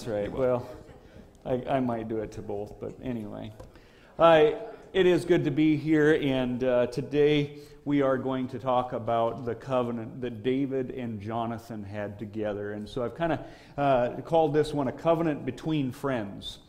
That's right. Well, I, I might do it to both, but anyway. I, it is good to be here, and uh, today we are going to talk about the covenant that David and Jonathan had together. And so I've kind of uh, called this one a covenant between friends.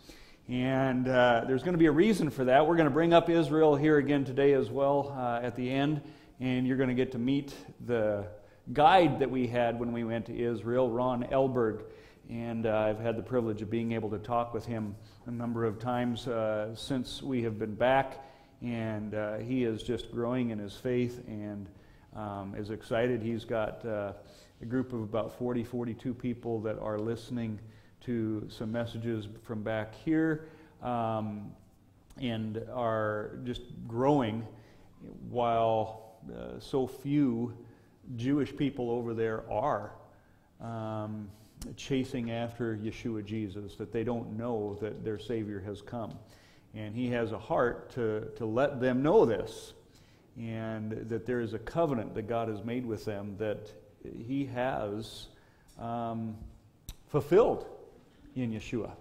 And uh, there's going to be a reason for that. We're going to bring up Israel here again today as well uh, at the end, and you're going to get to meet the guide that we had when we went to Israel, Ron Elberg. And uh, I've had the privilege of being able to talk with him a number of times uh, since we have been back. And uh, he is just growing in his faith and um, is excited. He's got uh, a group of about 40, 42 people that are listening to some messages from back here um, and are just growing while uh, so few Jewish people over there are. Um, chasing after Yeshua Jesus, that they don't know that their Savior has come. And He has a heart to, to let them know this, and that there is a covenant that God has made with them that He has um, fulfilled in Yeshua.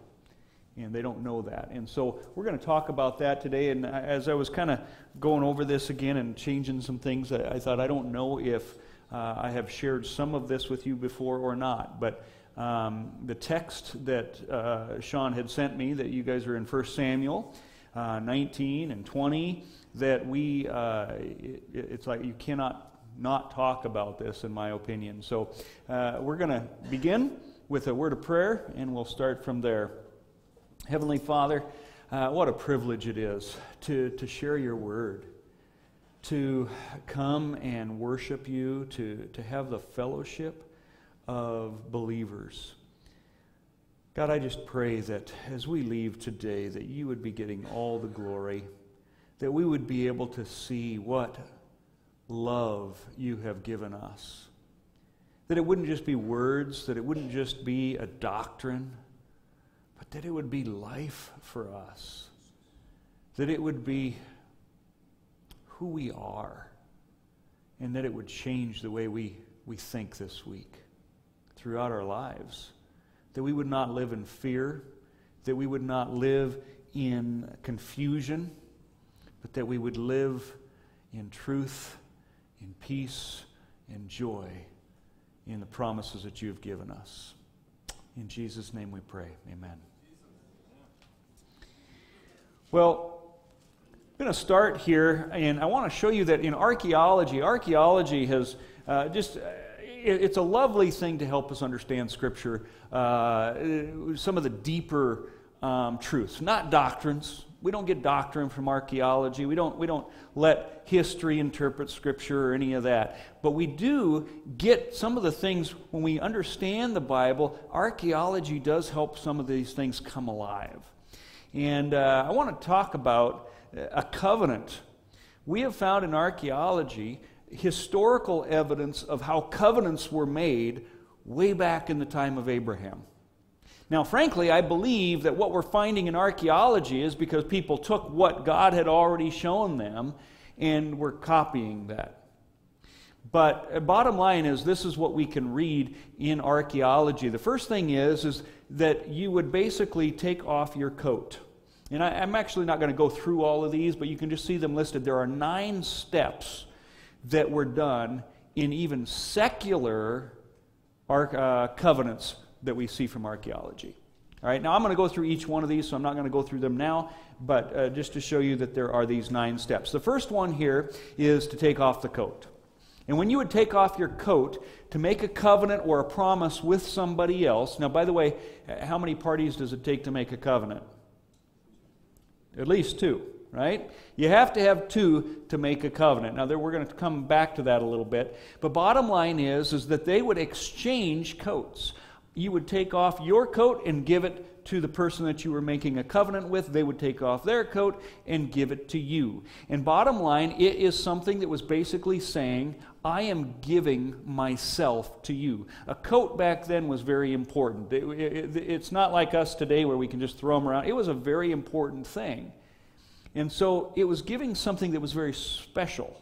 And they don't know that. And so we're going to talk about that today. And as I was kind of going over this again and changing some things, I, I thought, I don't know if uh, I have shared some of this with you before or not. But um, the text that uh, Sean had sent me, that you guys are in 1 Samuel uh, 19 and 20, that we, uh, it, it's like you cannot not talk about this, in my opinion. So uh, we're going to begin with a word of prayer, and we'll start from there. Heavenly Father, uh, what a privilege it is to, to share your word, to come and worship you, to, to have the fellowship of believers. God, I just pray that as we leave today, that you would be getting all the glory, that we would be able to see what love you have given us. That it wouldn't just be words, that it wouldn't just be a doctrine, but that it would be life for us. That it would be who we are, and that it would change the way we, we think this week throughout our lives. That we would not live in fear, that we would not live in confusion, but that we would live in truth, in peace, in joy, in the promises that you have given us. In Jesus' name we pray. Amen. Well, I'm going to start here, and I want to show you that in archaeology, archaeology has uh, just it's a lovely thing to help us understand Scripture, uh, some of the deeper um, truths, not doctrines. We don't get doctrine from archaeology. We don't, we don't let history interpret Scripture or any of that. But we do get some of the things, when we understand the Bible, archaeology does help some of these things come alive. And uh, I want to talk about a covenant. We have found in archaeology historical evidence of how covenants were made way back in the time of Abraham. Now, frankly, I believe that what we're finding in archaeology is because people took what God had already shown them and were copying that. But uh, bottom line is this is what we can read in archaeology. The first thing is, is that you would basically take off your coat. And I, am actually not going to go through all of these, but you can just see them listed. There are nine steps that were done in even secular uh, covenants that we see from archaeology. All right, now I'm going to go through each one of these, so I'm not going to go through them now, but uh, just to show you that there are these nine steps. The first one here is to take off the coat. And when you would take off your coat to make a covenant or a promise with somebody else, now, by the way, how many parties does it take to make a covenant? At least two right? You have to have two to make a covenant. Now, we're going to come back to that a little bit. But bottom line is, is that they would exchange coats. You would take off your coat and give it to the person that you were making a covenant with. They would take off their coat and give it to you. And bottom line, it is something that was basically saying, I am giving myself to you. A coat back then was very important. It, it, it's not like us today where we can just throw them around. It was a very important thing. And so it was giving something that was very special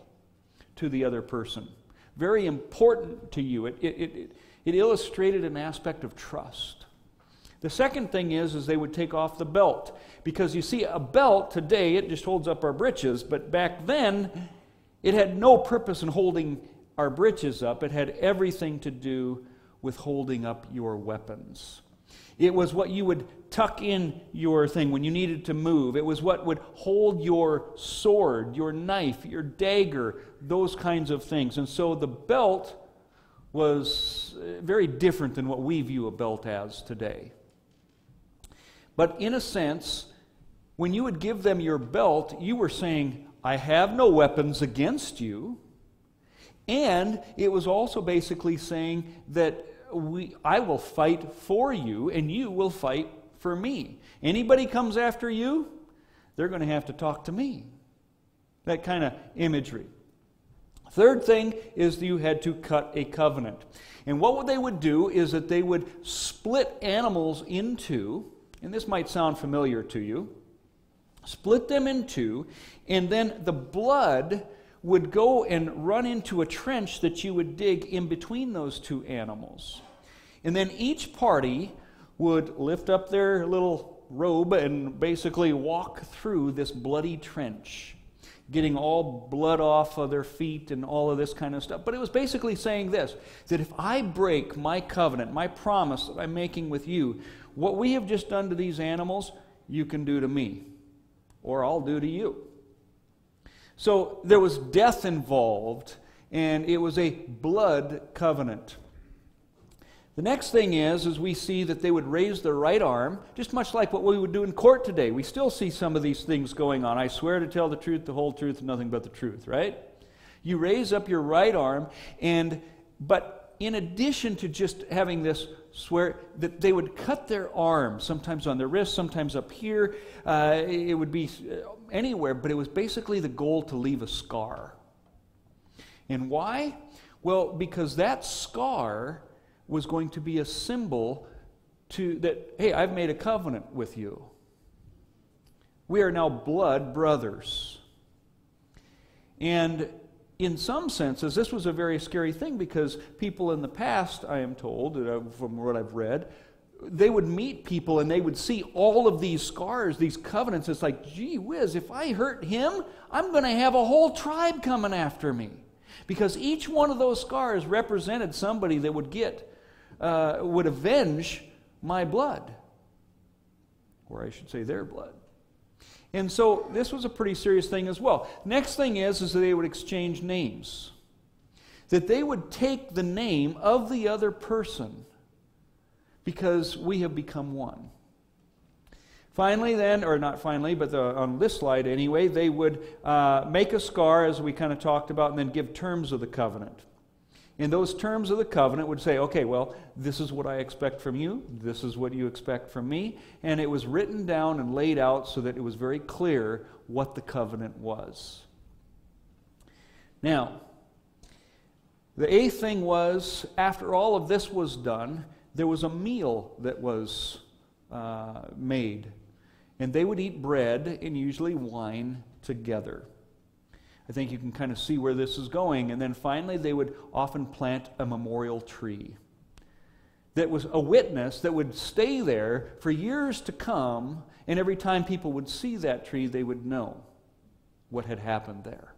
to the other person, very important to you. It, it, it, it illustrated an aspect of trust The second thing is, is they would take off the belt. Because you see, a belt today, it just holds up our britches, but back then, it had no purpose in holding our britches up. It had everything to do with holding up your weapons. It was what you would tuck in your thing when you needed to move. It was what would hold your sword, your knife, your dagger, those kinds of things. And so the belt was uh, very different than what we view a belt as today. But in a sense, when you would give them your belt, you were saying, I have no weapons against you. And it was also basically saying that we, I will fight for you and you will fight for me. Anybody comes after you, they're going to have to talk to me. That kind of imagery. Third thing is you had to cut a covenant. And what they would do is that they would split animals into, and this might sound familiar to you, split them in two, and then the blood would go and run into a trench that you would dig in between those two animals. And then each party would lift up their little robe and basically walk through this bloody trench, getting all blood off of their feet and all of this kind of stuff. But it was basically saying this that if I break my covenant, my promise that I'm making with you, what we have just done to these animals, you can do to me, or I'll do to you. So there was death involved, and it was a blood covenant. The next thing is, is we see that they would raise their right arm, just much like what we would do in court today. We still see some of these things going on. I swear to tell the truth, the whole truth, nothing but the truth, right? You raise up your right arm, and but in addition to just having this swear, that they would cut their arm, sometimes on their wrist, sometimes up here. Uh, it would be anywhere, but it was basically the goal to leave a scar. And why? Well, because that scar was going to be a symbol to that, hey, I've made a covenant with you. We are now blood brothers. And in some senses, this was a very scary thing because people in the past, I am told, uh, from what I've read, they would meet people and they would see all of these scars, these covenants. It's like, gee whiz, if I hurt him, I'm going to have a whole tribe coming after me. Because each one of those scars represented somebody that would get uh, would avenge my blood. Or I should say their blood. And so this was a pretty serious thing as well. Next thing is, is that they would exchange names. That they would take the name of the other person because we have become one. Finally, then, or not finally, but the, on this slide anyway, they would uh, make a scar, as we kind of talked about, and then give terms of the covenant. In those terms of the covenant would say, okay, well, this is what I expect from you, this is what you expect from me. And it was written down and laid out so that it was very clear what the covenant was. Now, the eighth thing was, after all of this was done, there was a meal that was uh, made. And they would eat bread and usually wine together. I think you can kind of see where this is going. And then finally, they would often plant a memorial tree that was a witness that would stay there for years to come. And every time people would see that tree, they would know what had happened there.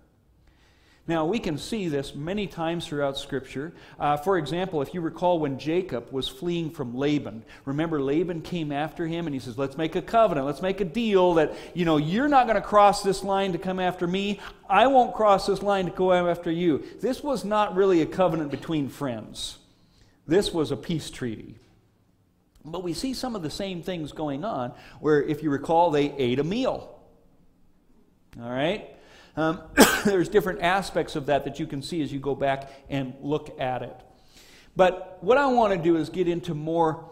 Now, we can see this many times throughout Scripture. Uh, for example, if you recall when Jacob was fleeing from Laban, remember Laban came after him and he says, Let's make a covenant. Let's make a deal that, you know, you're not going to cross this line to come after me. I won't cross this line to go after you. This was not really a covenant between friends, this was a peace treaty. But we see some of the same things going on where, if you recall, they ate a meal. All right? Um, there's different aspects of that that you can see as you go back and look at it. But what I want to do is get into more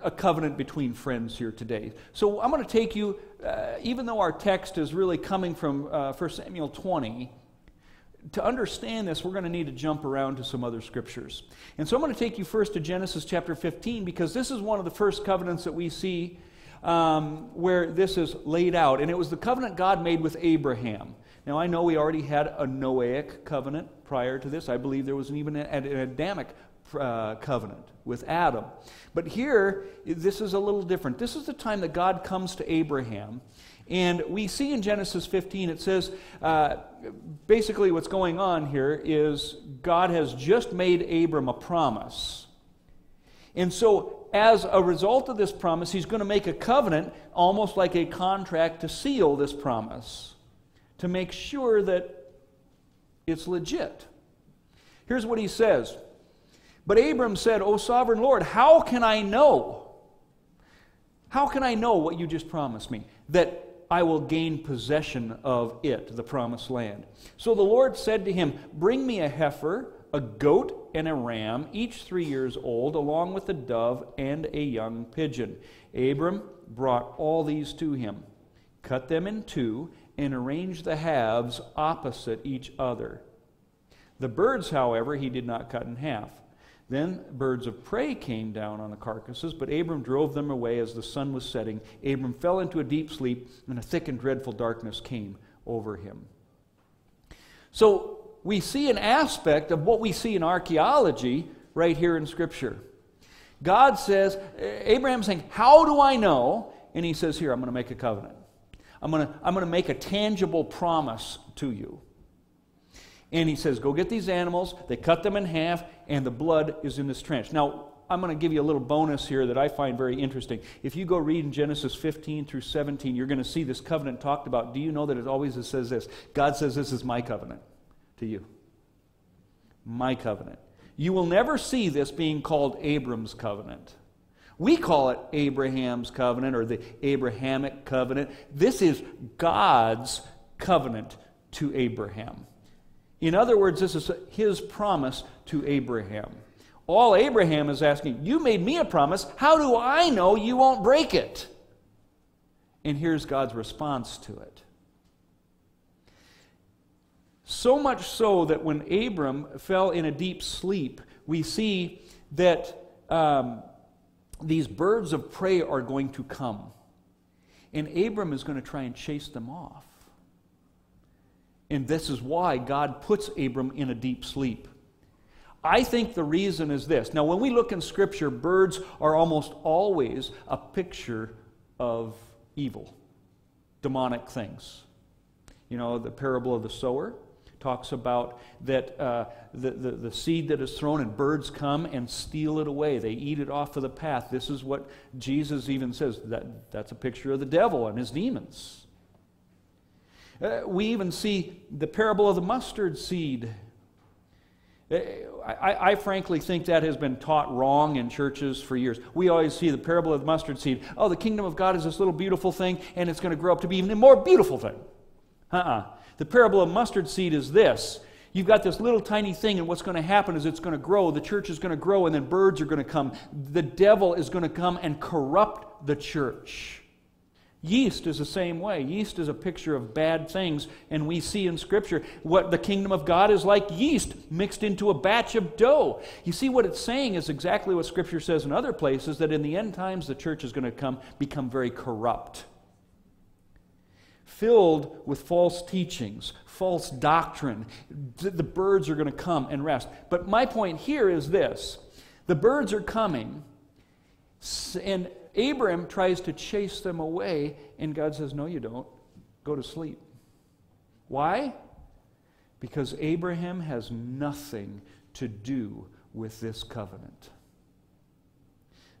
a covenant between friends here today. So I'm going to take you, uh, even though our text is really coming from uh, 1 Samuel 20, to understand this, we're going to need to jump around to some other scriptures. And so I'm going to take you first to Genesis chapter 15 because this is one of the first covenants that we see um, where this is laid out. And it was the covenant God made with Abraham. Now, I know we already had a Noahic covenant prior to this. I believe there was even an Adamic uh, covenant with Adam. But here, this is a little different. This is the time that God comes to Abraham. And we see in Genesis 15, it says uh, basically what's going on here is God has just made Abram a promise. And so, as a result of this promise, he's going to make a covenant, almost like a contract to seal this promise, to make sure that it's legit. Here's what he says But Abram said, O sovereign Lord, how can I know? How can I know what you just promised me? That I will gain possession of it, the promised land. So the Lord said to him, Bring me a heifer, a goat, and a ram, each three years old, along with a dove and a young pigeon. Abram brought all these to him, cut them in two, and arranged the halves opposite each other. The birds, however, he did not cut in half. Then birds of prey came down on the carcasses, but Abram drove them away as the sun was setting. Abram fell into a deep sleep, and a thick and dreadful darkness came over him. So we see an aspect of what we see in archaeology right here in Scripture. God says, Abraham's saying, How do I know? And he says, Here, I'm going to make a covenant. I'm going to, I'm going to make a tangible promise to you. And he says, Go get these animals. They cut them in half, and the blood is in this trench. Now, I'm going to give you a little bonus here that I find very interesting. If you go read in Genesis 15 through 17, you're going to see this covenant talked about. Do you know that it always says this? God says, This is my covenant to you. My covenant. You will never see this being called Abram's covenant. We call it Abraham's covenant or the Abrahamic covenant. This is God's covenant to Abraham. In other words, this is his promise to Abraham. All Abraham is asking, You made me a promise. How do I know you won't break it? And here's God's response to it. So much so that when Abram fell in a deep sleep, we see that um, these birds of prey are going to come. And Abram is going to try and chase them off. And this is why God puts Abram in a deep sleep. I think the reason is this. Now, when we look in Scripture, birds are almost always a picture of evil, demonic things. You know, the parable of the sower talks about that uh, the, the, the seed that is thrown and birds come and steal it away. They eat it off of the path. This is what Jesus even says. That, that's a picture of the devil and his demons. Uh, we even see the parable of the mustard seed. Uh, I, I, frankly think that has been taught wrong in churches for years. We always see the parable of the mustard seed. Oh, the kingdom of God is this little beautiful thing, and it's going to grow up to be even a more beautiful thing. Uh uh-uh. uh The parable of mustard seed is this. You've got this little tiny thing, and what's going to happen is it's going to grow. The church is going to grow, and then birds are going to come. The devil is going to come and corrupt the church. Yeast is the same way. Yeast is a picture of bad things, and we see in Scripture what the kingdom of God is like yeast mixed into a batch of dough. You see, what it's saying is exactly what Scripture says in other places that in the end times the church is going to come become very corrupt, filled with false teachings, false doctrine. The birds are going to come and rest. But my point here is this the birds are coming, and Abram tries to chase them away, and God says, No, you don't. Go to sleep. Why? Because Abraham has nothing to do with this covenant.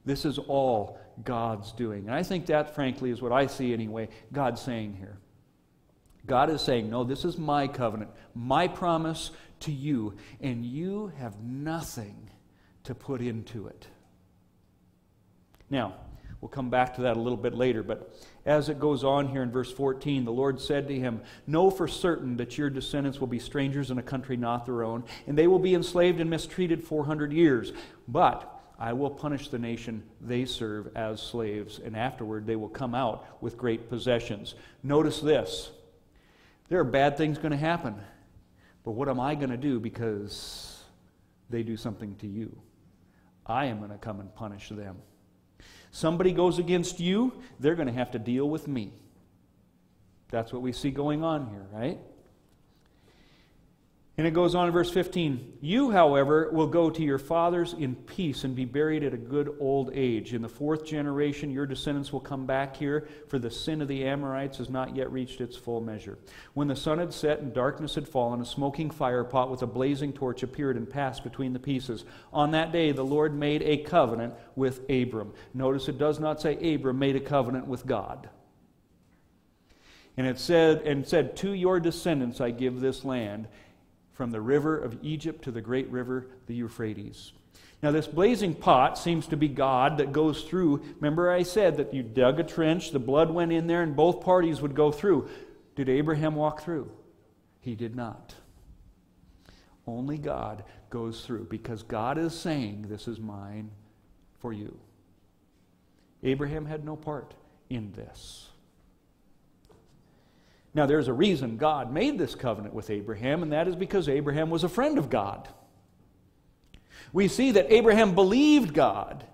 This is all God's doing. And I think that, frankly, is what I see anyway, God saying here. God is saying, No, this is my covenant, my promise to you, and you have nothing to put into it. Now, We'll come back to that a little bit later. But as it goes on here in verse 14, the Lord said to him, Know for certain that your descendants will be strangers in a country not their own, and they will be enslaved and mistreated 400 years. But I will punish the nation they serve as slaves, and afterward they will come out with great possessions. Notice this there are bad things going to happen. But what am I going to do because they do something to you? I am going to come and punish them. Somebody goes against you, they're going to have to deal with me. That's what we see going on here, right? And it goes on in verse 15 You, however, will go to your fathers in peace and be buried at a good old age. In the fourth generation, your descendants will come back here, for the sin of the Amorites has not yet reached its full measure. When the sun had set and darkness had fallen, a smoking fire pot with a blazing torch appeared and passed between the pieces. On that day, the Lord made a covenant with Abram. Notice it does not say Abram made a covenant with God. And it said, and said, To your descendants I give this land from the river of Egypt to the great river, the Euphrates. Now, this blazing pot seems to be God that goes through. Remember, I said that you dug a trench, the blood went in there, and both parties would go through. Did Abraham walk through? He did not. Only God goes through because God is saying, This is mine for you. Abraham had no part in this. Now, there's a reason God made this covenant with Abraham, and that is because Abraham was a friend of God. We see that Abraham believed God,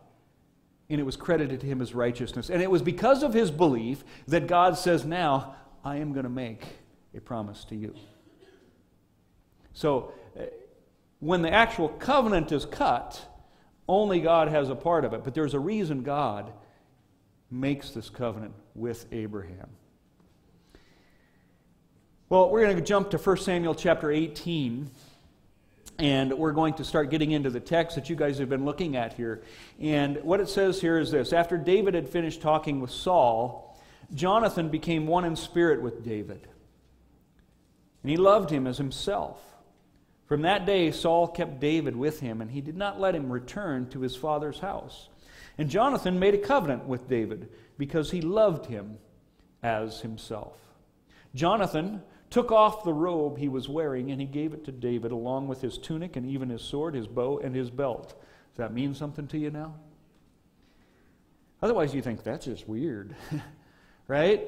and it was credited to him as righteousness. And it was because of his belief that God says, Now, I am going to make a promise to you. So, uh, when the actual covenant is cut, only God has a part of it. But there's a reason God makes this covenant with Abraham. Well, we're going to jump to 1 Samuel chapter 18, and we're going to start getting into the text that you guys have been looking at here. And what it says here is this After David had finished talking with Saul, Jonathan became one in spirit with David, and he loved him as himself. From that day, Saul kept David with him, and he did not let him return to his father's house. And Jonathan made a covenant with David because he loved him as himself. Jonathan took off the robe he was wearing, and he gave it to David, along with his tunic and even his sword, his bow, and his belt. Does that mean something to you now? Otherwise, you think that's just weird, right?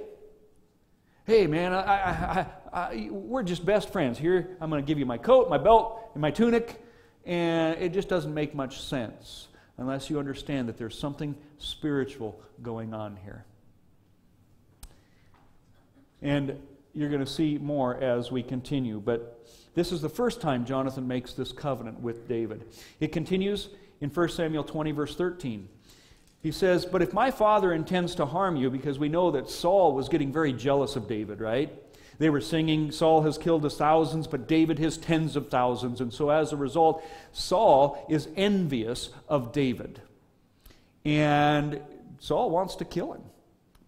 Hey, man, I, I, I, we're just best friends. Here, I'm going to give you my coat, my belt, and my tunic, and it just doesn't make much sense unless you understand that there's something spiritual going on here. And you're going to see more as we continue. But this is the first time Jonathan makes this covenant with David. It continues in 1 Samuel 20, verse 13. He says, But if my father intends to harm you, because we know that Saul was getting very jealous of David, right? They were singing, Saul has killed his thousands, but David his tens of thousands. And so as a result, Saul is envious of David. And Saul wants to kill him.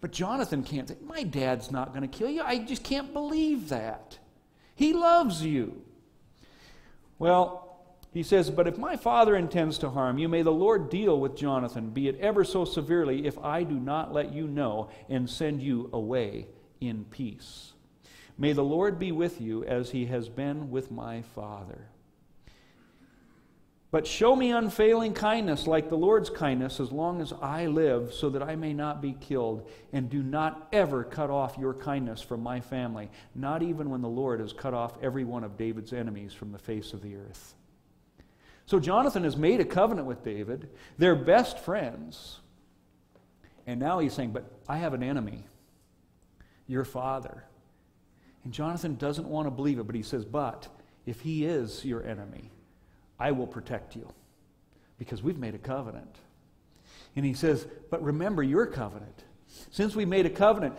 But Jonathan can't say, My dad's not going to kill you. I just can't believe that. He loves you. Well, he says, But if my father intends to harm you, may the Lord deal with Jonathan, be it ever so severely, if I do not let you know and send you away in peace. May the Lord be with you as he has been with my father. But show me unfailing kindness like the Lord's kindness as long as I live, so that I may not be killed. And do not ever cut off your kindness from my family, not even when the Lord has cut off every one of David's enemies from the face of the earth. So Jonathan has made a covenant with David. They're best friends. And now he's saying, But I have an enemy, your father. And Jonathan doesn't want to believe it, but he says, But if he is your enemy, I will protect you because we've made a covenant. And he says, But remember your covenant. Since we made a covenant,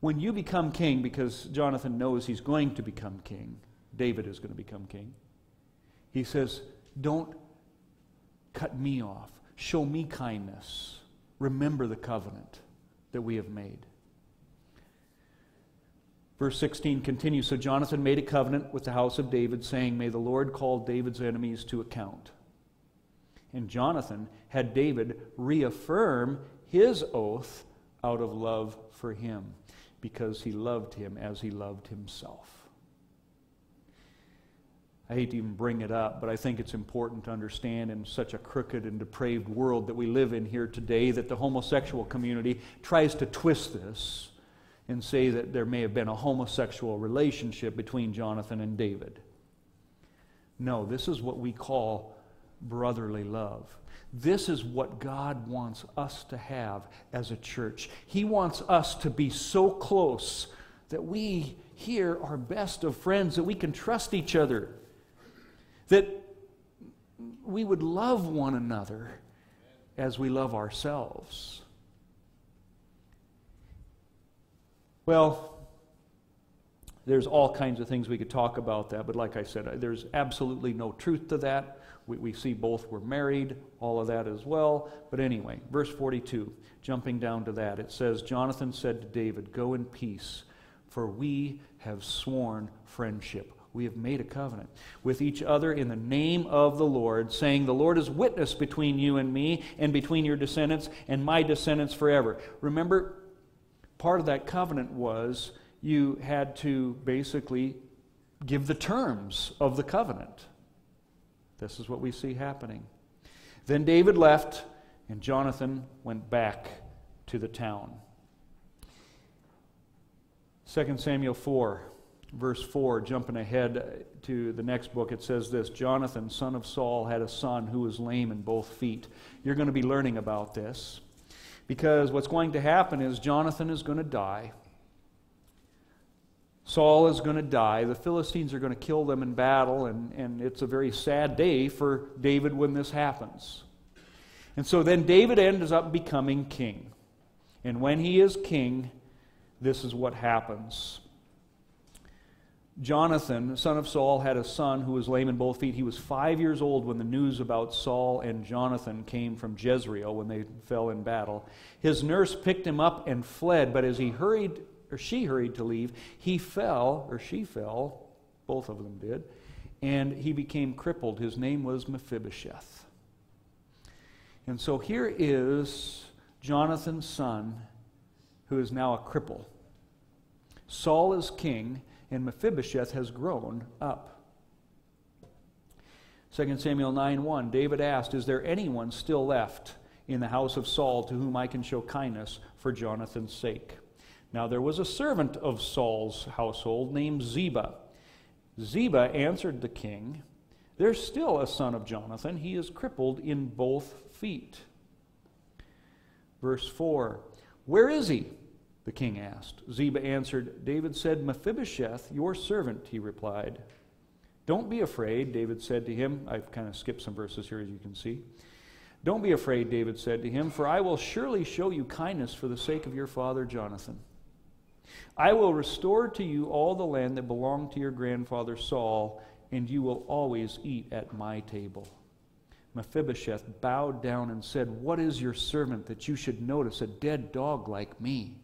when you become king, because Jonathan knows he's going to become king, David is going to become king, he says, Don't cut me off. Show me kindness. Remember the covenant that we have made. Verse 16 continues So Jonathan made a covenant with the house of David, saying, May the Lord call David's enemies to account. And Jonathan had David reaffirm his oath out of love for him, because he loved him as he loved himself. I hate to even bring it up, but I think it's important to understand in such a crooked and depraved world that we live in here today that the homosexual community tries to twist this and say that there may have been a homosexual relationship between Jonathan and David. No, this is what we call brotherly love. This is what God wants us to have as a church. He wants us to be so close that we here are best of friends, that we can trust each other, that we would love one another as we love ourselves. Well, there's all kinds of things we could talk about that, but like I said, uh, there's absolutely no truth to that. We, we see both were married, all of that as well. But anyway, verse 42, jumping down to that, it says Jonathan said to David, Go in peace, for we have sworn friendship. We have made a covenant with each other in the name of the Lord, saying, The Lord is witness between you and me, and between your descendants and my descendants forever. Remember, part of that covenant was you had to basically give the terms of the covenant. This is what we see happening. Then David left, and Jonathan went back to the town. 2 Samuel 4, verse 4, jumping ahead to the next book, it says this Jonathan, son of Saul, had a son who was lame in both feet. You're going to be learning about this because what's going to happen is Jonathan is going to die. Saul is going to die. The Philistines are going to kill them in battle, and, and it's a very sad day for David when this happens. And so then David ends up becoming king. And when he is king, this is what happens. Jonathan, son of Saul, had a son who was lame in both feet. He was five years old when the news about Saul and Jonathan came from Jezreel when they fell in battle. His nurse picked him up and fled, but as he hurried or she hurried to leave, he fell, or she fell, both of them did, and he became crippled. His name was Mephibosheth. And so here is Jonathan's son, who is now a cripple. Saul is king, and Mephibosheth has grown up. 2 Samuel 9 1, David asked, Is there anyone still left in the house of Saul to whom I can show kindness for Jonathan's sake? Now there was a servant of Saul's household named Ziba. Ziba answered the king, There's still a son of Jonathan. He is crippled in both feet. Verse 4 Where is he? The king asked. Ziba answered, David said, Mephibosheth, your servant, he replied. Don't be afraid, David said to him. I've kind of skipped some verses here, as you can see. Don't be afraid, David said to him, for I will surely show you kindness for the sake of your father Jonathan. I will restore to you all the land that belonged to your grandfather Saul, and you will always eat at my table. Mephibosheth bowed down and said, What is your servant that you should notice a dead dog like me?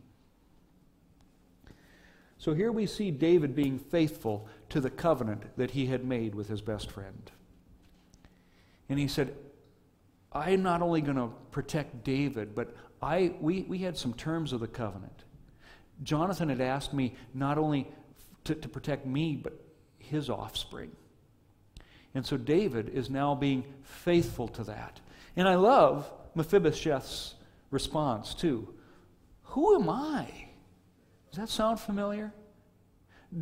So here we see David being faithful to the covenant that he had made with his best friend. And he said, I'm not only going to protect David, but I, we, we had some terms of the covenant. Jonathan had asked me not only to, to protect me, but his offspring. And so David is now being faithful to that. And I love Mephibosheth's response, too. Who am I? Does that sound familiar?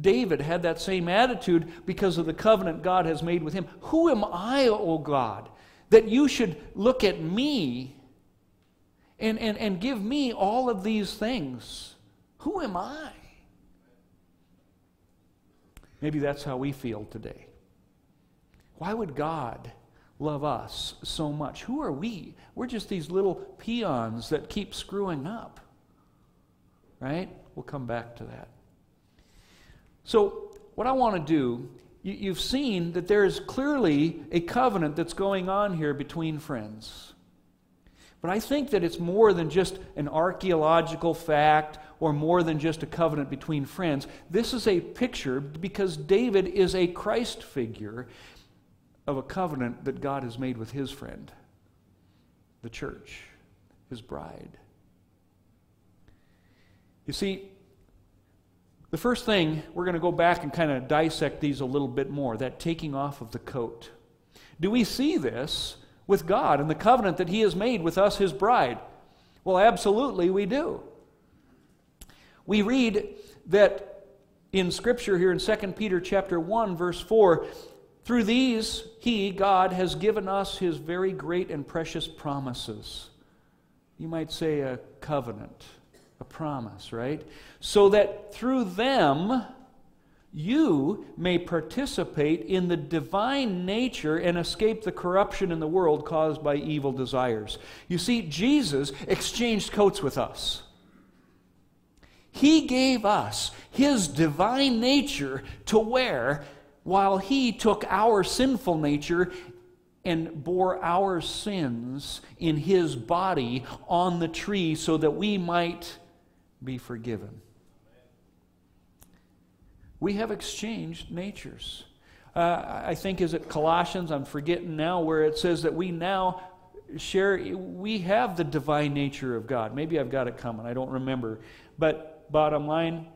David had that same attitude because of the covenant God has made with him. Who am I, O God, that you should look at me and, and, and give me all of these things? Who am I? Maybe that's how we feel today. Why would God love us so much? Who are we? We're just these little peons that keep screwing up. Right? We'll come back to that. So, what I want to do, you, have seen that there is clearly a covenant that's going on here between friends. But I think that it's more than just an archaeological fact or more than just a covenant between friends. This is a picture because David is a Christ figure of a covenant that God has made with his friend, the church, his bride. You see, the first thing, we're going to go back and kind of dissect these a little bit more that taking off of the coat. Do we see this with God and the covenant that He has made with us, His bride? Well, absolutely, we do. We read that in Scripture here in 2 Peter chapter 1, verse 4, through these, He, God, has given us His very great and precious promises. You might say a covenant, a promise, right? So that through them you may participate in the divine nature and escape the corruption in the world caused by evil desires. You see, Jesus exchanged coats with us. He gave us his divine nature to wear while he took our sinful nature and bore our sins in his body on the tree so that we might be forgiven. We have exchanged natures. Uh, I think is it Colossians, I'm forgetting now, where it says that we now share, we have the divine nature of God. Maybe I've got it coming, I don't remember. But bottom line,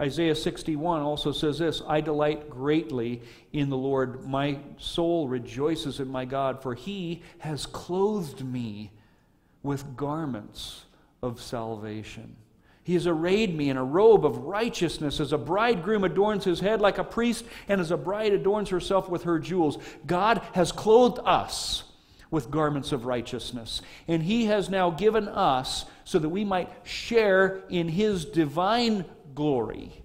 Isaiah 61 also says this I delight greatly in the Lord. My soul rejoices in my God, for he has clothed me with garments of salvation. He has arrayed me in a robe of righteousness, as a bridegroom adorns his head like a priest, and as a bride adorns herself with her jewels. God has clothed us with garments of righteousness, and he has now given us so that we might share in his divine glory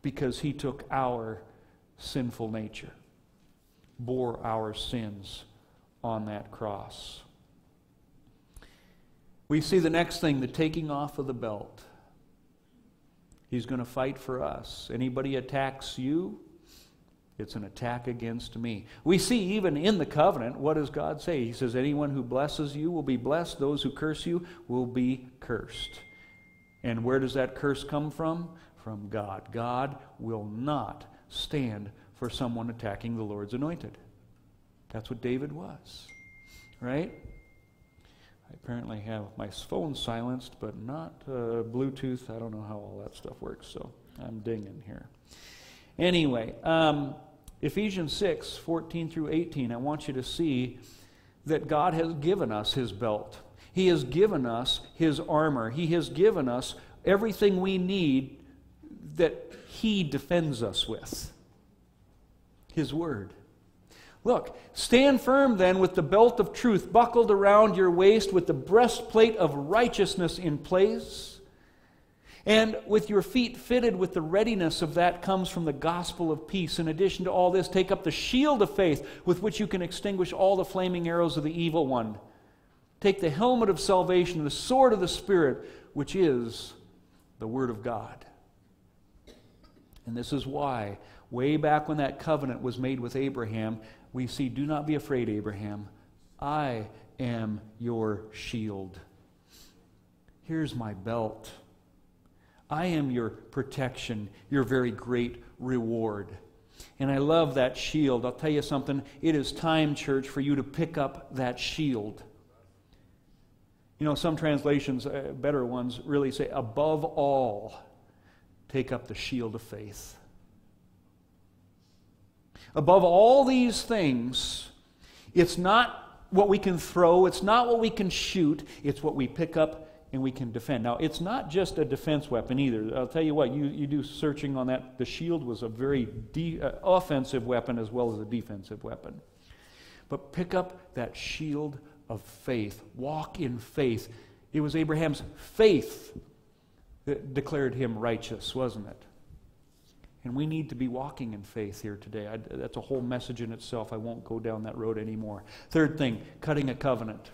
because he took our sinful nature, bore our sins on that cross. We see the next thing, the taking off of the belt. He's going to fight for us. Anybody attacks you, it's an attack against me. We see even in the covenant, what does God say? He says, Anyone who blesses you will be blessed, those who curse you will be cursed. And where does that curse come from? From God. God will not stand for someone attacking the Lord's anointed. That's what David was. Right? I apparently have my phone silenced, but not uh, Bluetooth. I don't know how all that stuff works, so I'm dinging here. Anyway, um, Ephesians 6 14 through 18, I want you to see that God has given us His belt. He has given us His armor. He has given us everything we need that He defends us with His Word. Look, stand firm then with the belt of truth buckled around your waist, with the breastplate of righteousness in place, and with your feet fitted with the readiness of that comes from the gospel of peace. In addition to all this, take up the shield of faith with which you can extinguish all the flaming arrows of the evil one. Take the helmet of salvation, the sword of the Spirit, which is the Word of God. And this is why, way back when that covenant was made with Abraham, we see, Do not be afraid, Abraham. I am your shield. Here's my belt. I am your protection, your very great reward. And I love that shield. I'll tell you something. It is time, church, for you to pick up that shield. You know, some translations, uh, better ones, really say, above all, take up the shield of faith. Above all these things, it's not what we can throw, it's not what we can shoot, it's what we pick up and we can defend. Now, it's not just a defense weapon either. I'll tell you what, you, you do searching on that. The shield was a very de- uh, offensive weapon as well as a defensive weapon. But pick up that shield of faith. Walk in faith. It was Abraham's faith that declared him righteous, wasn't it? And we need to be walking in faith here today. I, that's a whole message in itself. I won't go down that road anymore. Third thing, cutting a covenant.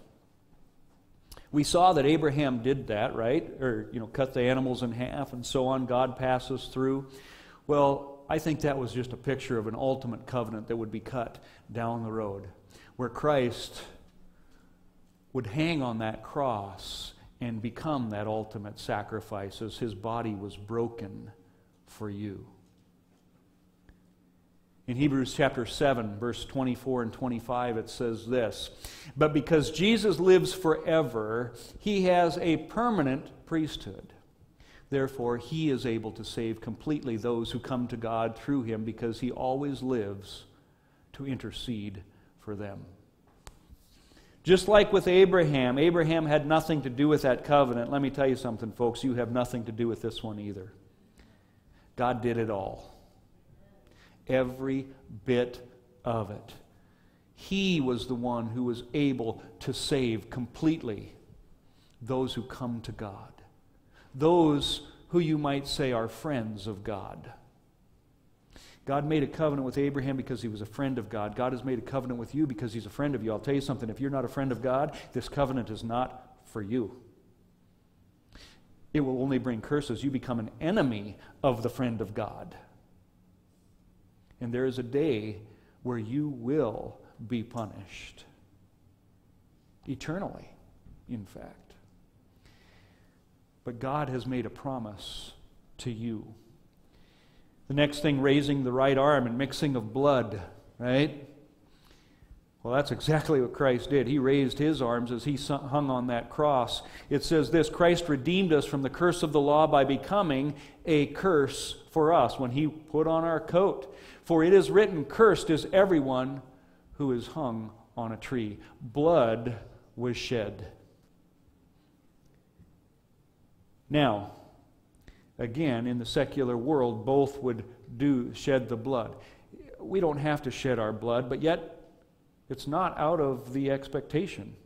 We saw that Abraham did that, right? Or, you know, cut the animals in half and so on. God passes through. Well, I think that was just a picture of an ultimate covenant that would be cut down the road, where Christ would hang on that cross and become that ultimate sacrifice as his body was broken for you. In Hebrews chapter 7, verse 24 and 25, it says this But because Jesus lives forever, he has a permanent priesthood. Therefore, he is able to save completely those who come to God through him because he always lives to intercede for them. Just like with Abraham, Abraham had nothing to do with that covenant. Let me tell you something, folks. You have nothing to do with this one either. God did it all every bit of it. He was the one who was able to save completely those who come to God, those who you might say are friends of God. God made a covenant with Abraham because he was a friend of God. God has made a covenant with you because he's a friend of you. I'll tell you something if you're not a friend of God, this covenant is not for you. It will only bring curses. You become an enemy of the friend of God. And there is a day where you will be punished. Eternally, in fact. But God has made a promise to you. The next thing, raising the right arm and mixing of blood, right? Well, that's exactly what Christ did. He raised his arms as he hung on that cross. It says this Christ redeemed us from the curse of the law by becoming a curse for us when he put on our coat. For it is written, Cursed is everyone who is hung on a tree. Blood was shed. Now, again, in the secular world, both would do shed the blood. We don't have to shed our blood, but yet it's not out of the expectation.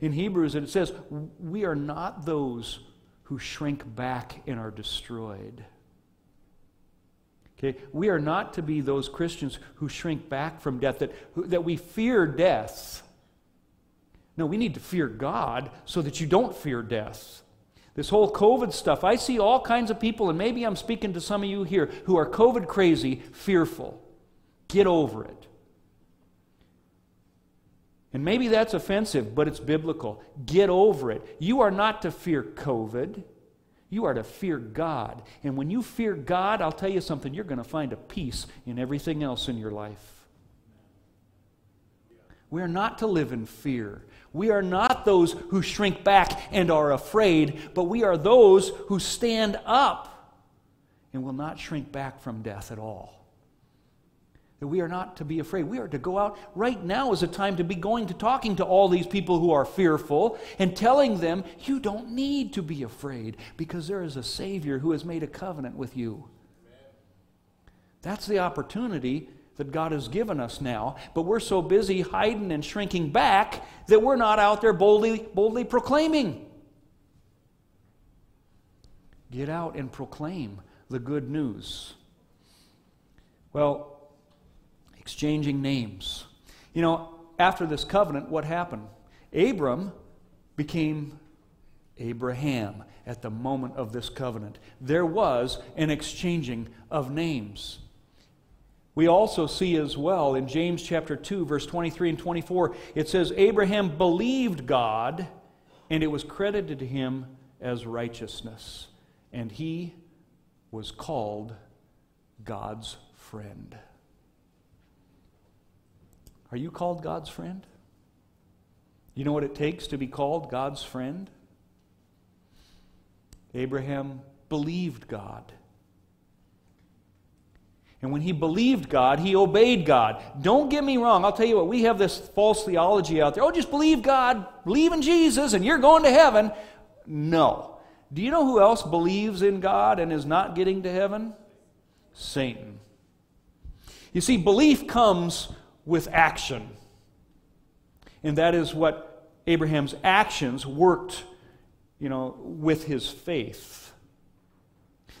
In Hebrews, it says, We are not those who shrink back and are destroyed. Okay? We are not to be those Christians who shrink back from death, that, that we fear death. No, we need to fear God so that you don't fear death. This whole COVID stuff, I see all kinds of people, and maybe I'm speaking to some of you here who are COVID crazy, fearful. Get over it. And maybe that's offensive, but it's biblical. Get over it. You are not to fear COVID. You are to fear God. And when you fear God, I'll tell you something, you're going to find a peace in everything else in your life. We are not to live in fear. We are not those who shrink back and are afraid, but we are those who stand up and will not shrink back from death at all. That we are not to be afraid. We are to go out. Right now is a time to be going to talking to all these people who are fearful and telling them, you don't need to be afraid because there is a Savior who has made a covenant with you. That's the opportunity that God has given us now, but we're so busy hiding and shrinking back that we're not out there boldly, boldly proclaiming. Get out and proclaim the good news. Well, exchanging names. You know, after this covenant, what happened? Abram became Abraham at the moment of this covenant. There was an exchanging of names. We also see as well in James chapter 2, verse 23 and 24, it says, Abraham believed God, and it was credited to him as righteousness. And he was called God's friend. Are you called God's friend? You know what it takes to be called God's friend? Abraham believed God. And when he believed God, he obeyed God. Don't get me wrong. I'll tell you what, we have this false theology out there. Oh, just believe God, believe in Jesus, and you're going to heaven. No. Do you know who else believes in God and is not getting to heaven? Satan. You see, belief comes with action. And that is what Abraham's actions worked, you know, with his faith.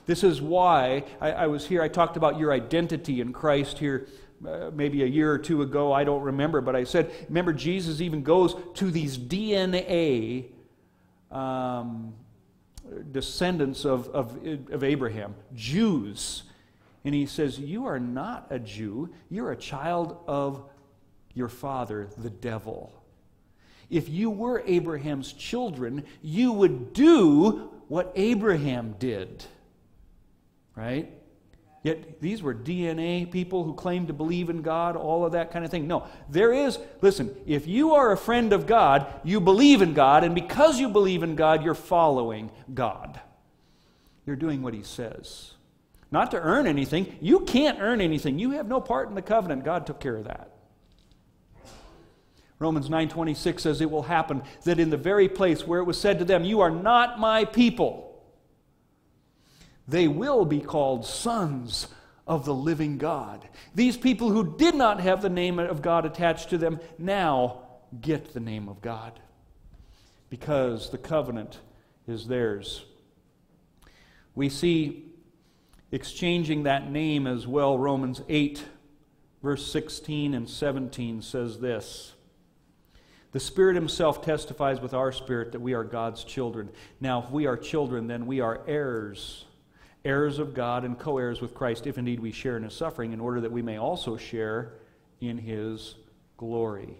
This is why I, I was here. I talked about your identity in Christ here uh, maybe a year or two ago. I don't remember, but I said, remember, Jesus even goes to these DNA um, descendants of, of, of Abraham, Jews. And he says, You are not a Jew, you're a child of your father, the devil. If you were Abraham's children, you would do what Abraham did right? Yet these were DNA people who claimed to believe in God, all of that kind of thing. No, there is, listen, if you are a friend of God, you believe in God, and because you believe in God, you're following God. You're doing what He says. Not to earn anything. You can't earn anything. You have no part in the covenant. God took care of that. Romans 9:26 says it will happen that in the very place where it was said to them, "You are not my people," they will be called sons of the living God. These people who did not have the name of God attached to them now get the name of God because the covenant is theirs. We see exchanging that name as well, Romans 8, verse 16 and 17 says this The Spirit Himself testifies with our spirit that we are God's children. Now, if we are children, then we are heirs, heirs of God and co heirs with Christ, if indeed we share in His suffering, in order that we may also share in His glory.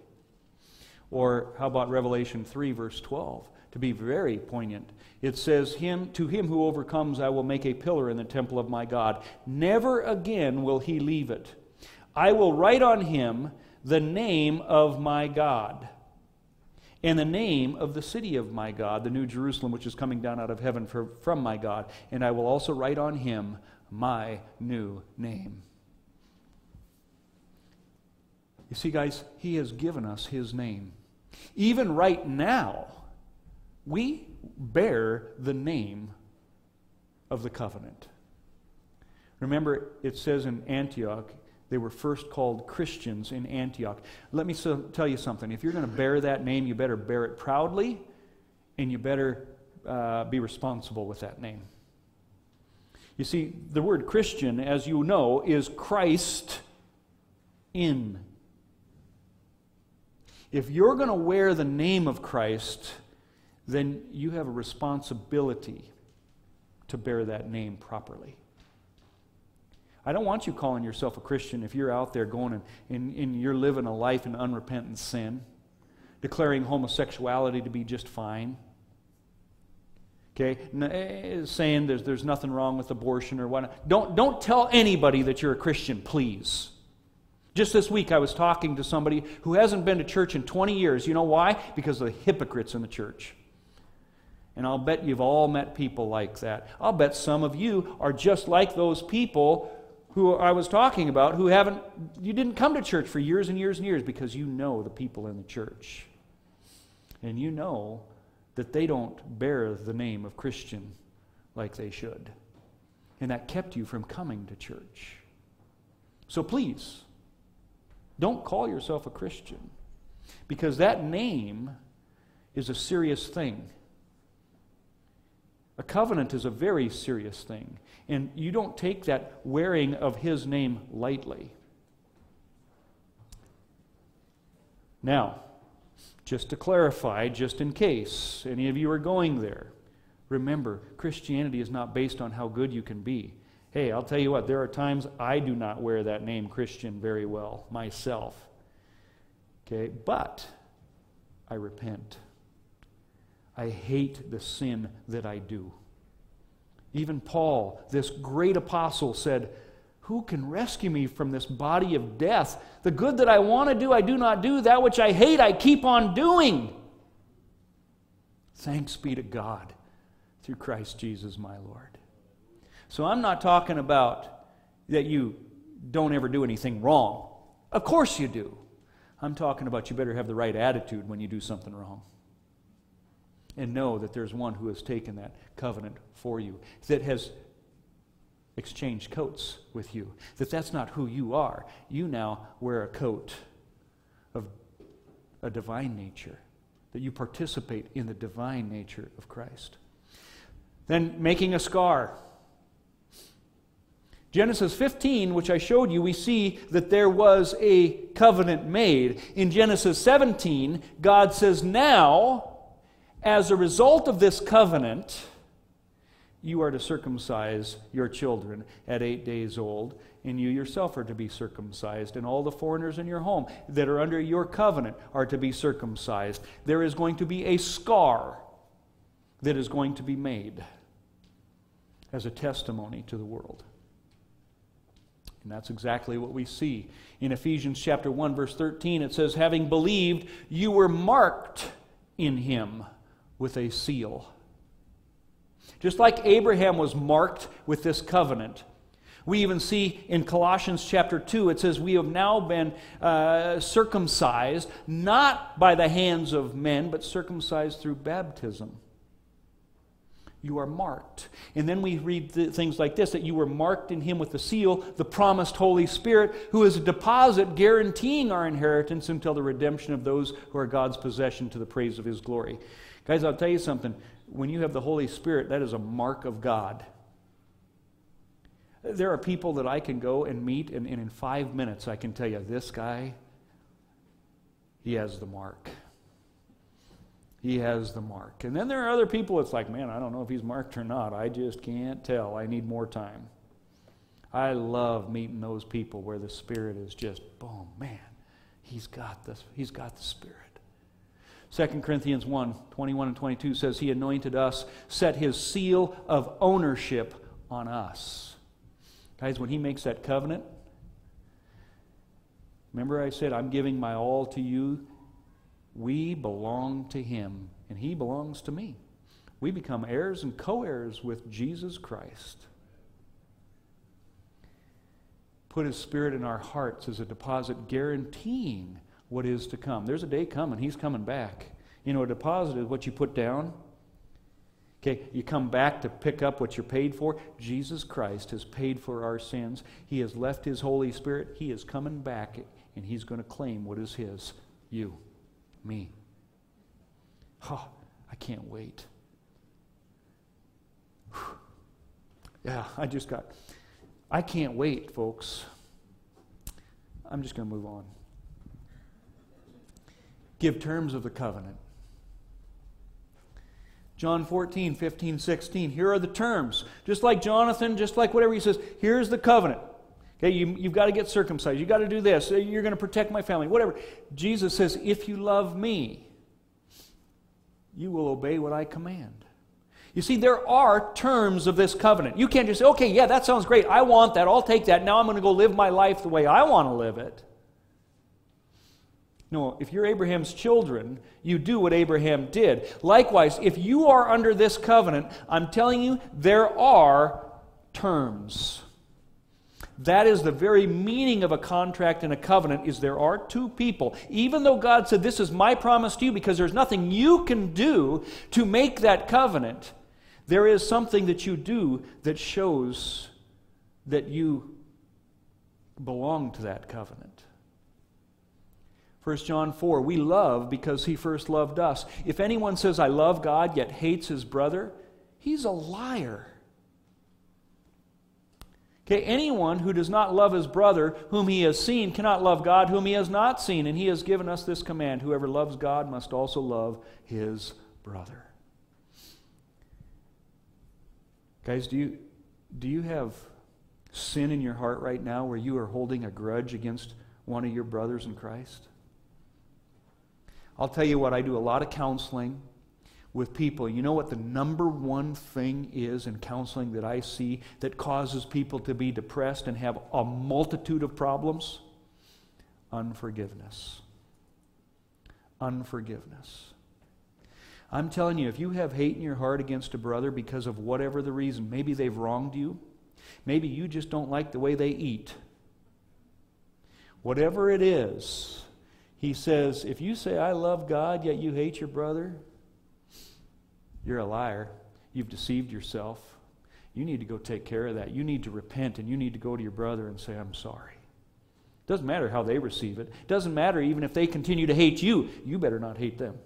Or how about Revelation 3, verse 12? To be very poignant, it says, him, To him who overcomes, I will make a pillar in the temple of my God. Never again will he leave it. I will write on him the name of my God and the name of the city of my God, the new Jerusalem, which is coming down out of heaven for, from my God. And I will also write on him my new name. You see, guys, he has given us his name. Even right now, we bear the name of the covenant. Remember, it says in Antioch, they were first called Christians in Antioch. Let me so, tell you something. If you're going to bear that name, you better bear it proudly and you better uh, be responsible with that name. You see, the word Christian, as you know, is Christ in. If you're going to wear the name of Christ, then you have a responsibility to bear that name properly. I don't want you calling yourself a Christian if you're out there going and, and, and you're living a life in unrepentant sin, declaring homosexuality to be just fine. Okay, eh, saying there's, there's nothing wrong with abortion or whatnot. Don't, don't tell anybody that you're a Christian, please. Just this week, I was talking to somebody who hasn't been to church in 20 years. You know why? Because of the hypocrites in the church. And I'll bet you've all met people like that. I'll bet some of you are just like those people who I was talking about who haven't, you didn't come to church for years and years and years because you know the people in the church. And you know that they don't bear the name of Christian like they should. And that kept you from coming to church. So please, don't call yourself a Christian because that name is a serious thing. A covenant is a very serious thing. And you don't take that wearing of his name lightly. Now, just to clarify, just in case any of you are going there, remember, Christianity is not based on how good you can be. Hey, I'll tell you what, there are times I do not wear that name Christian very well myself. Okay, but I repent. I hate the sin that I do. Even Paul, this great apostle, said, Who can rescue me from this body of death? The good that I want to do, I do not do. That which I hate, I keep on doing. Thanks be to God through Christ Jesus my Lord. So I'm not talking about that you don't ever do anything wrong. Of course you do. I'm talking about you better have the right attitude when you do something wrong and know that there's one who has taken that covenant for you, that has exchanged coats with you, that that's not who you are. You now wear a coat of a divine nature, that you participate in the divine nature of Christ. Then making a scar. Genesis 15, which I showed you, we see that there was a covenant made. In Genesis 17, God says, Now, as a result of this covenant, you are to circumcise your children at eight days old, and you yourself are to be circumcised, and all the foreigners in your home that are under your covenant are to be circumcised. There is going to be a scar that is going to be made as a testimony to the world. And that's exactly what we see. In Ephesians chapter 1 verse 13 it says having believed you were marked in him with a seal. Just like Abraham was marked with this covenant, we even see in Colossians chapter 2, it says, We have now been uh, circumcised, not by the hands of men, but circumcised through baptism. You are marked. And then we read th- things like this that you were marked in him with the seal, the promised Holy Spirit, who is a deposit guaranteeing our inheritance until the redemption of those who are God's possession to the praise of his glory. Guys, I'll tell you something. When you have the Holy Spirit, that is a mark of God. There are people that I can go and meet, and, and in five minutes I can tell you this guy, he has the mark. He has the mark. And then there are other people, it's like, man, I don't know if he's marked or not. I just can't tell. I need more time. I love meeting those people where the Spirit is just, boom, man, he's got this, he's got the Spirit. 2 Corinthians 1 21 and 22 says, He anointed us, set His seal of ownership on us. Guys, when He makes that covenant, remember I said, I'm giving my all to you. We belong to Him, and He belongs to me. We become heirs and co heirs with Jesus Christ. Put His Spirit in our hearts as a deposit guaranteeing what is to come. There's a day coming, He's coming back. You know, a deposit is what you put down. Okay, you come back to pick up what you're paid for. Jesus Christ has paid for our sins. He has left His Holy Spirit. He is coming back, and He's going to claim what is His. You, me. Oh, I can't wait. Yeah, I just got. I can't wait, folks. I'm just going to move on give terms of the covenant. John 14, 15, 16. Here are the terms. Just like Jonathan, just like whatever he says, here's the covenant. Okay, you, you've got to get circumcised. You've got to do this. Uh, you're going to protect my family. Whatever. Jesus says, if you love me, you will obey what I command. You see, there are terms of this covenant. You can't just say, okay, yeah, that sounds great. I want that. I'll take that. Now I'm going to go live my life the way I want to live it. No, if you're Abraham's children, you do what Abraham did. Likewise, if you are under this covenant, I'm telling you, there are terms. That is the very meaning of a contract and a covenant is there are two people. Even though God said this is my promise to you because there's nothing you can do to make that covenant, there is something that you do that shows that you belong to that covenant. 1 John 4, we love because he first loved us. If anyone says, I love God, yet hates his brother, he's a liar. Okay, anyone who does not love his brother whom he has seen cannot love God whom he has not seen. And he has given us this command whoever loves God must also love his brother. Guys, do you, do you have sin in your heart right now where you are holding a grudge against one of your brothers in Christ? I'll tell you what, I do a lot of counseling with people. You know what the number one thing is in counseling that I see that causes people to be depressed and have a multitude of problems? Unforgiveness. Unforgiveness. I'm telling you, if you have hate in your heart against a brother because of whatever the reason, maybe they've wronged you, maybe you just don't like the way they eat, whatever it is, he says, If you say, I love God, yet you hate your brother, you're a liar. You've deceived yourself. You need to go take care of that. You need to repent and you need to go to your brother and say, I'm sorry. Doesn't matter how they receive it. Doesn't matter even if they continue to hate you. You better not hate them.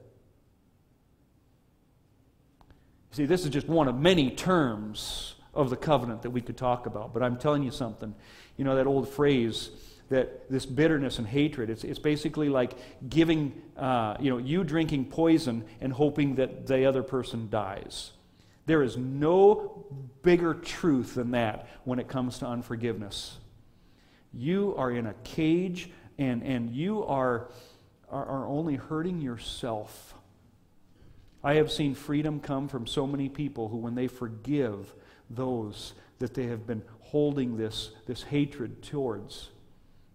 See, this is just one of many terms of the covenant that we could talk about. But I'm telling you something. You know that old phrase, that this bitterness and hatred, it's, it's basically like giving, uh, you know, you drinking poison and hoping that the other person dies. There is no bigger truth than that when it comes to unforgiveness. You are in a cage and, and you are, are, are only hurting yourself. I have seen freedom come from so many people who, when they forgive those that they have been holding this, this hatred towards,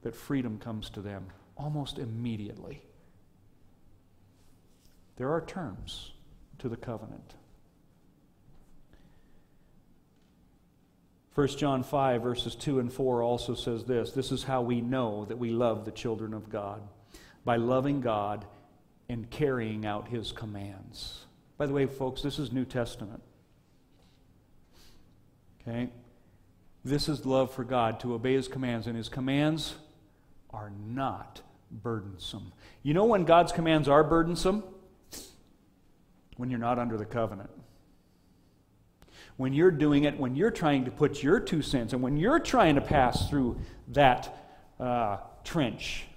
that freedom comes to them almost immediately. There are terms to the covenant. 1 John 5, verses 2 and 4 also says this This is how we know that we love the children of God by loving God and carrying out his commands. By the way, folks, this is New Testament. Okay? This is love for God, to obey his commands, and his commands are not burdensome. You know when God's commands are burdensome? When you're not under the covenant. when you're doing it, when you're trying to put your two cents, and when you're trying to pass through that uh, trench.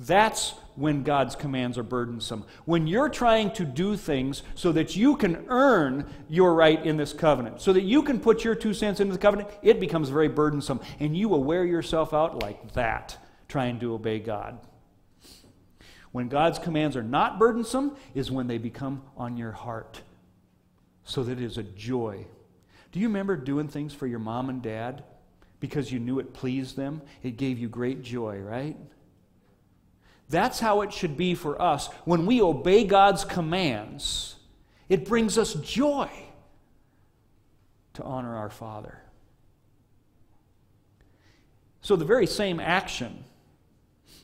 That's when God's commands are burdensome. When you're trying to do things so that you can earn your right in this covenant, so that you can put your two cents into the covenant, it becomes very burdensome. And you will wear yourself out like that trying to obey God. When God's commands are not burdensome, is when they become on your heart, so that it is a joy. Do you remember doing things for your mom and dad because you knew it pleased them? It gave you great joy, right? That's how it should be for us. When we obey God's commands, it brings us joy to honor our Father. So, the very same action,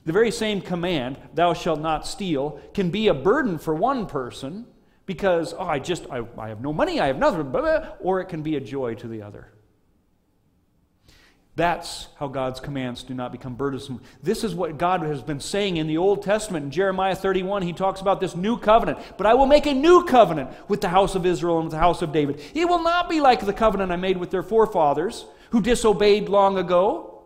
the very same command, thou shalt not steal, can be a burden for one person because, oh, I just, I, I have no money, I have nothing, or it can be a joy to the other. That's how God's commands do not become burdensome. This is what God has been saying in the Old Testament. In Jeremiah 31, he talks about this new covenant. But I will make a new covenant with the house of Israel and with the house of David. It will not be like the covenant I made with their forefathers who disobeyed long ago.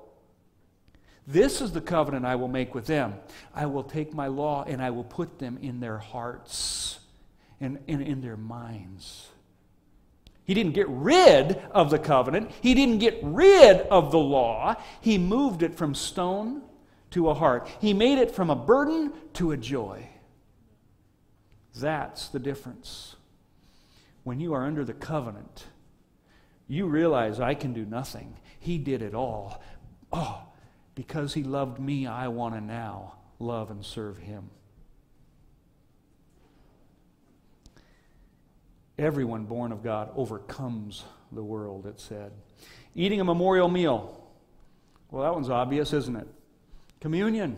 This is the covenant I will make with them. I will take my law and I will put them in their hearts and, and in their minds. He didn't get rid of the covenant. He didn't get rid of the law. He moved it from stone to a heart. He made it from a burden to a joy. That's the difference. When you are under the covenant, you realize I can do nothing. He did it all. Oh, because he loved me, I want to now love and serve him. Everyone born of God overcomes the world, it said. Eating a memorial meal. Well, that one's obvious, isn't it? Communion.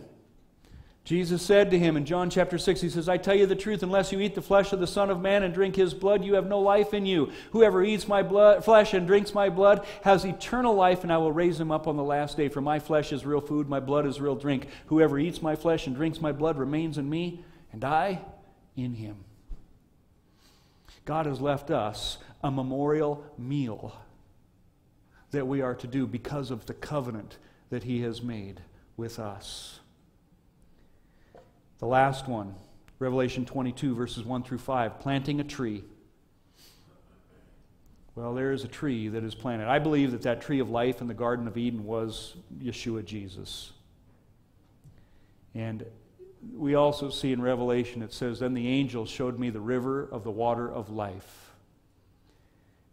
Jesus said to him in John chapter 6, He says, I tell you the truth, unless you eat the flesh of the Son of Man and drink his blood, you have no life in you. Whoever eats my blood, flesh and drinks my blood has eternal life, and I will raise him up on the last day. For my flesh is real food, my blood is real drink. Whoever eats my flesh and drinks my blood remains in me, and I in him. God has left us a memorial meal that we are to do because of the covenant that He has made with us. The last one, Revelation 22, verses 1 through 5, planting a tree. Well, there is a tree that is planted. I believe that that tree of life in the Garden of Eden was Yeshua Jesus. And we also see in Revelation, it says, Then the angel showed me the river of the water of life.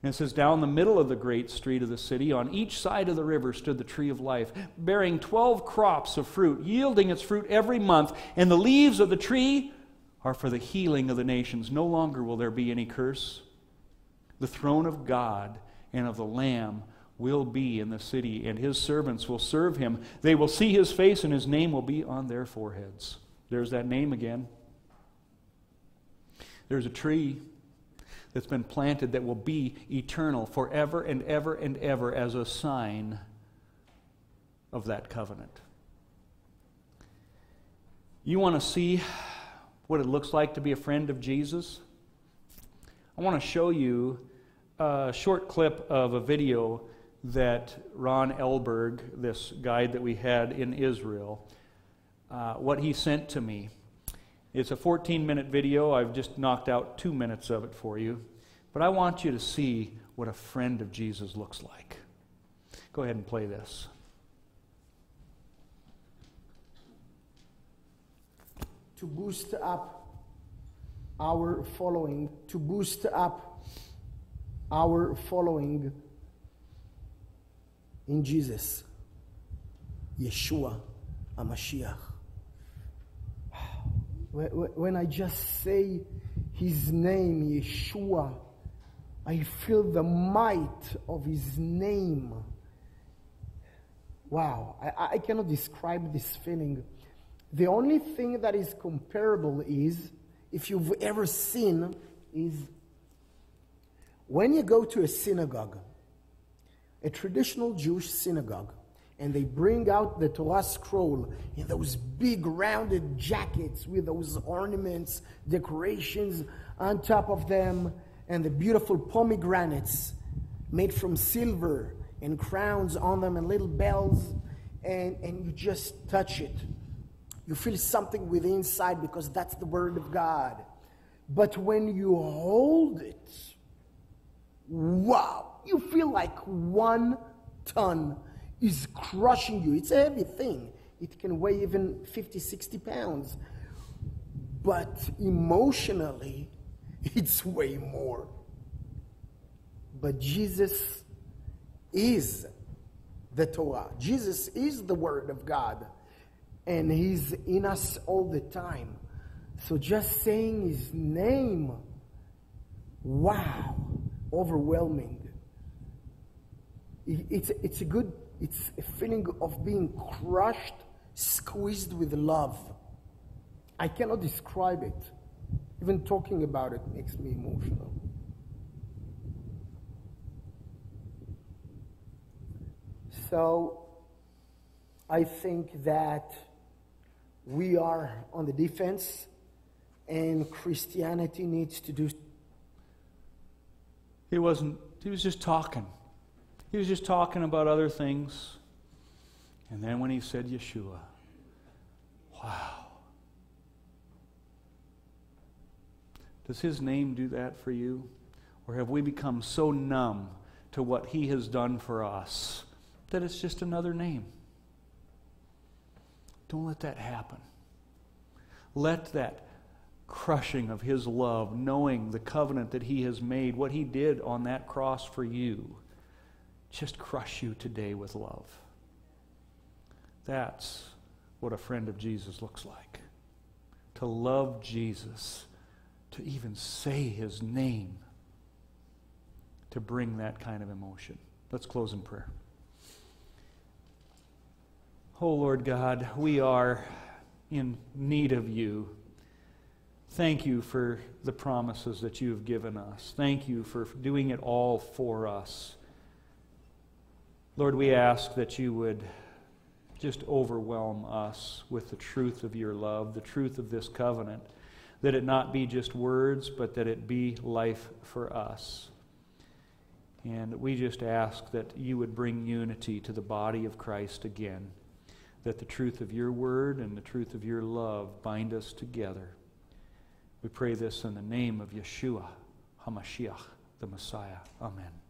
And it says, Down the middle of the great street of the city, on each side of the river, stood the tree of life, bearing twelve crops of fruit, yielding its fruit every month. And the leaves of the tree are for the healing of the nations. No longer will there be any curse. The throne of God and of the Lamb will be in the city, and his servants will serve him. They will see his face, and his name will be on their foreheads. There's that name again. There's a tree that's been planted that will be eternal forever and ever and ever as a sign of that covenant. You want to see what it looks like to be a friend of Jesus? I want to show you a short clip of a video that Ron Elberg, this guide that we had in Israel, uh, what he sent to me. It's a 14 minute video. I've just knocked out two minutes of it for you. But I want you to see what a friend of Jesus looks like. Go ahead and play this. To boost up our following, to boost up our following in Jesus, Yeshua, HaMashiach when I just say his name, Yeshua, I feel the might of his name. Wow, I, I cannot describe this feeling. The only thing that is comparable is, if you've ever seen, is when you go to a synagogue, a traditional Jewish synagogue, and they bring out the Torah scroll in those big rounded jackets with those ornaments, decorations on top of them, and the beautiful pomegranates made from silver and crowns on them and little bells, and, and you just touch it. You feel something within inside because that's the Word of God. But when you hold it, wow, you feel like one ton is crushing you. It's a heavy thing. It can weigh even 50, 60 pounds. But emotionally, it's way more. But Jesus is the Torah. Jesus is the Word of God. And He's in us all the time. So just saying His name, wow, overwhelming. It's, it's a good, it's a feeling of being crushed, squeezed with love. I cannot describe it. Even talking about it makes me emotional. So I think that we are on the defense and Christianity needs to do. He wasn't, he was just talking. He was just talking about other things. And then when he said Yeshua, wow. Does his name do that for you? Or have we become so numb to what he has done for us that it's just another name? Don't let that happen. Let that crushing of his love, knowing the covenant that he has made, what he did on that cross for you, just crush you today with love. That's what a friend of Jesus looks like. To love Jesus, to even say his name, to bring that kind of emotion. Let's close in prayer. Oh Lord God, we are in need of you. Thank you for the promises that you have given us. Thank you for doing it all for us. Lord, we ask that you would just overwhelm us with the truth of your love, the truth of this covenant, that it not be just words, but that it be life for us. And we just ask that you would bring unity to the body of Christ again, that the truth of your word and the truth of your love bind us together. We pray this in the name of Yeshua, HaMashiach, the Messiah. Amen.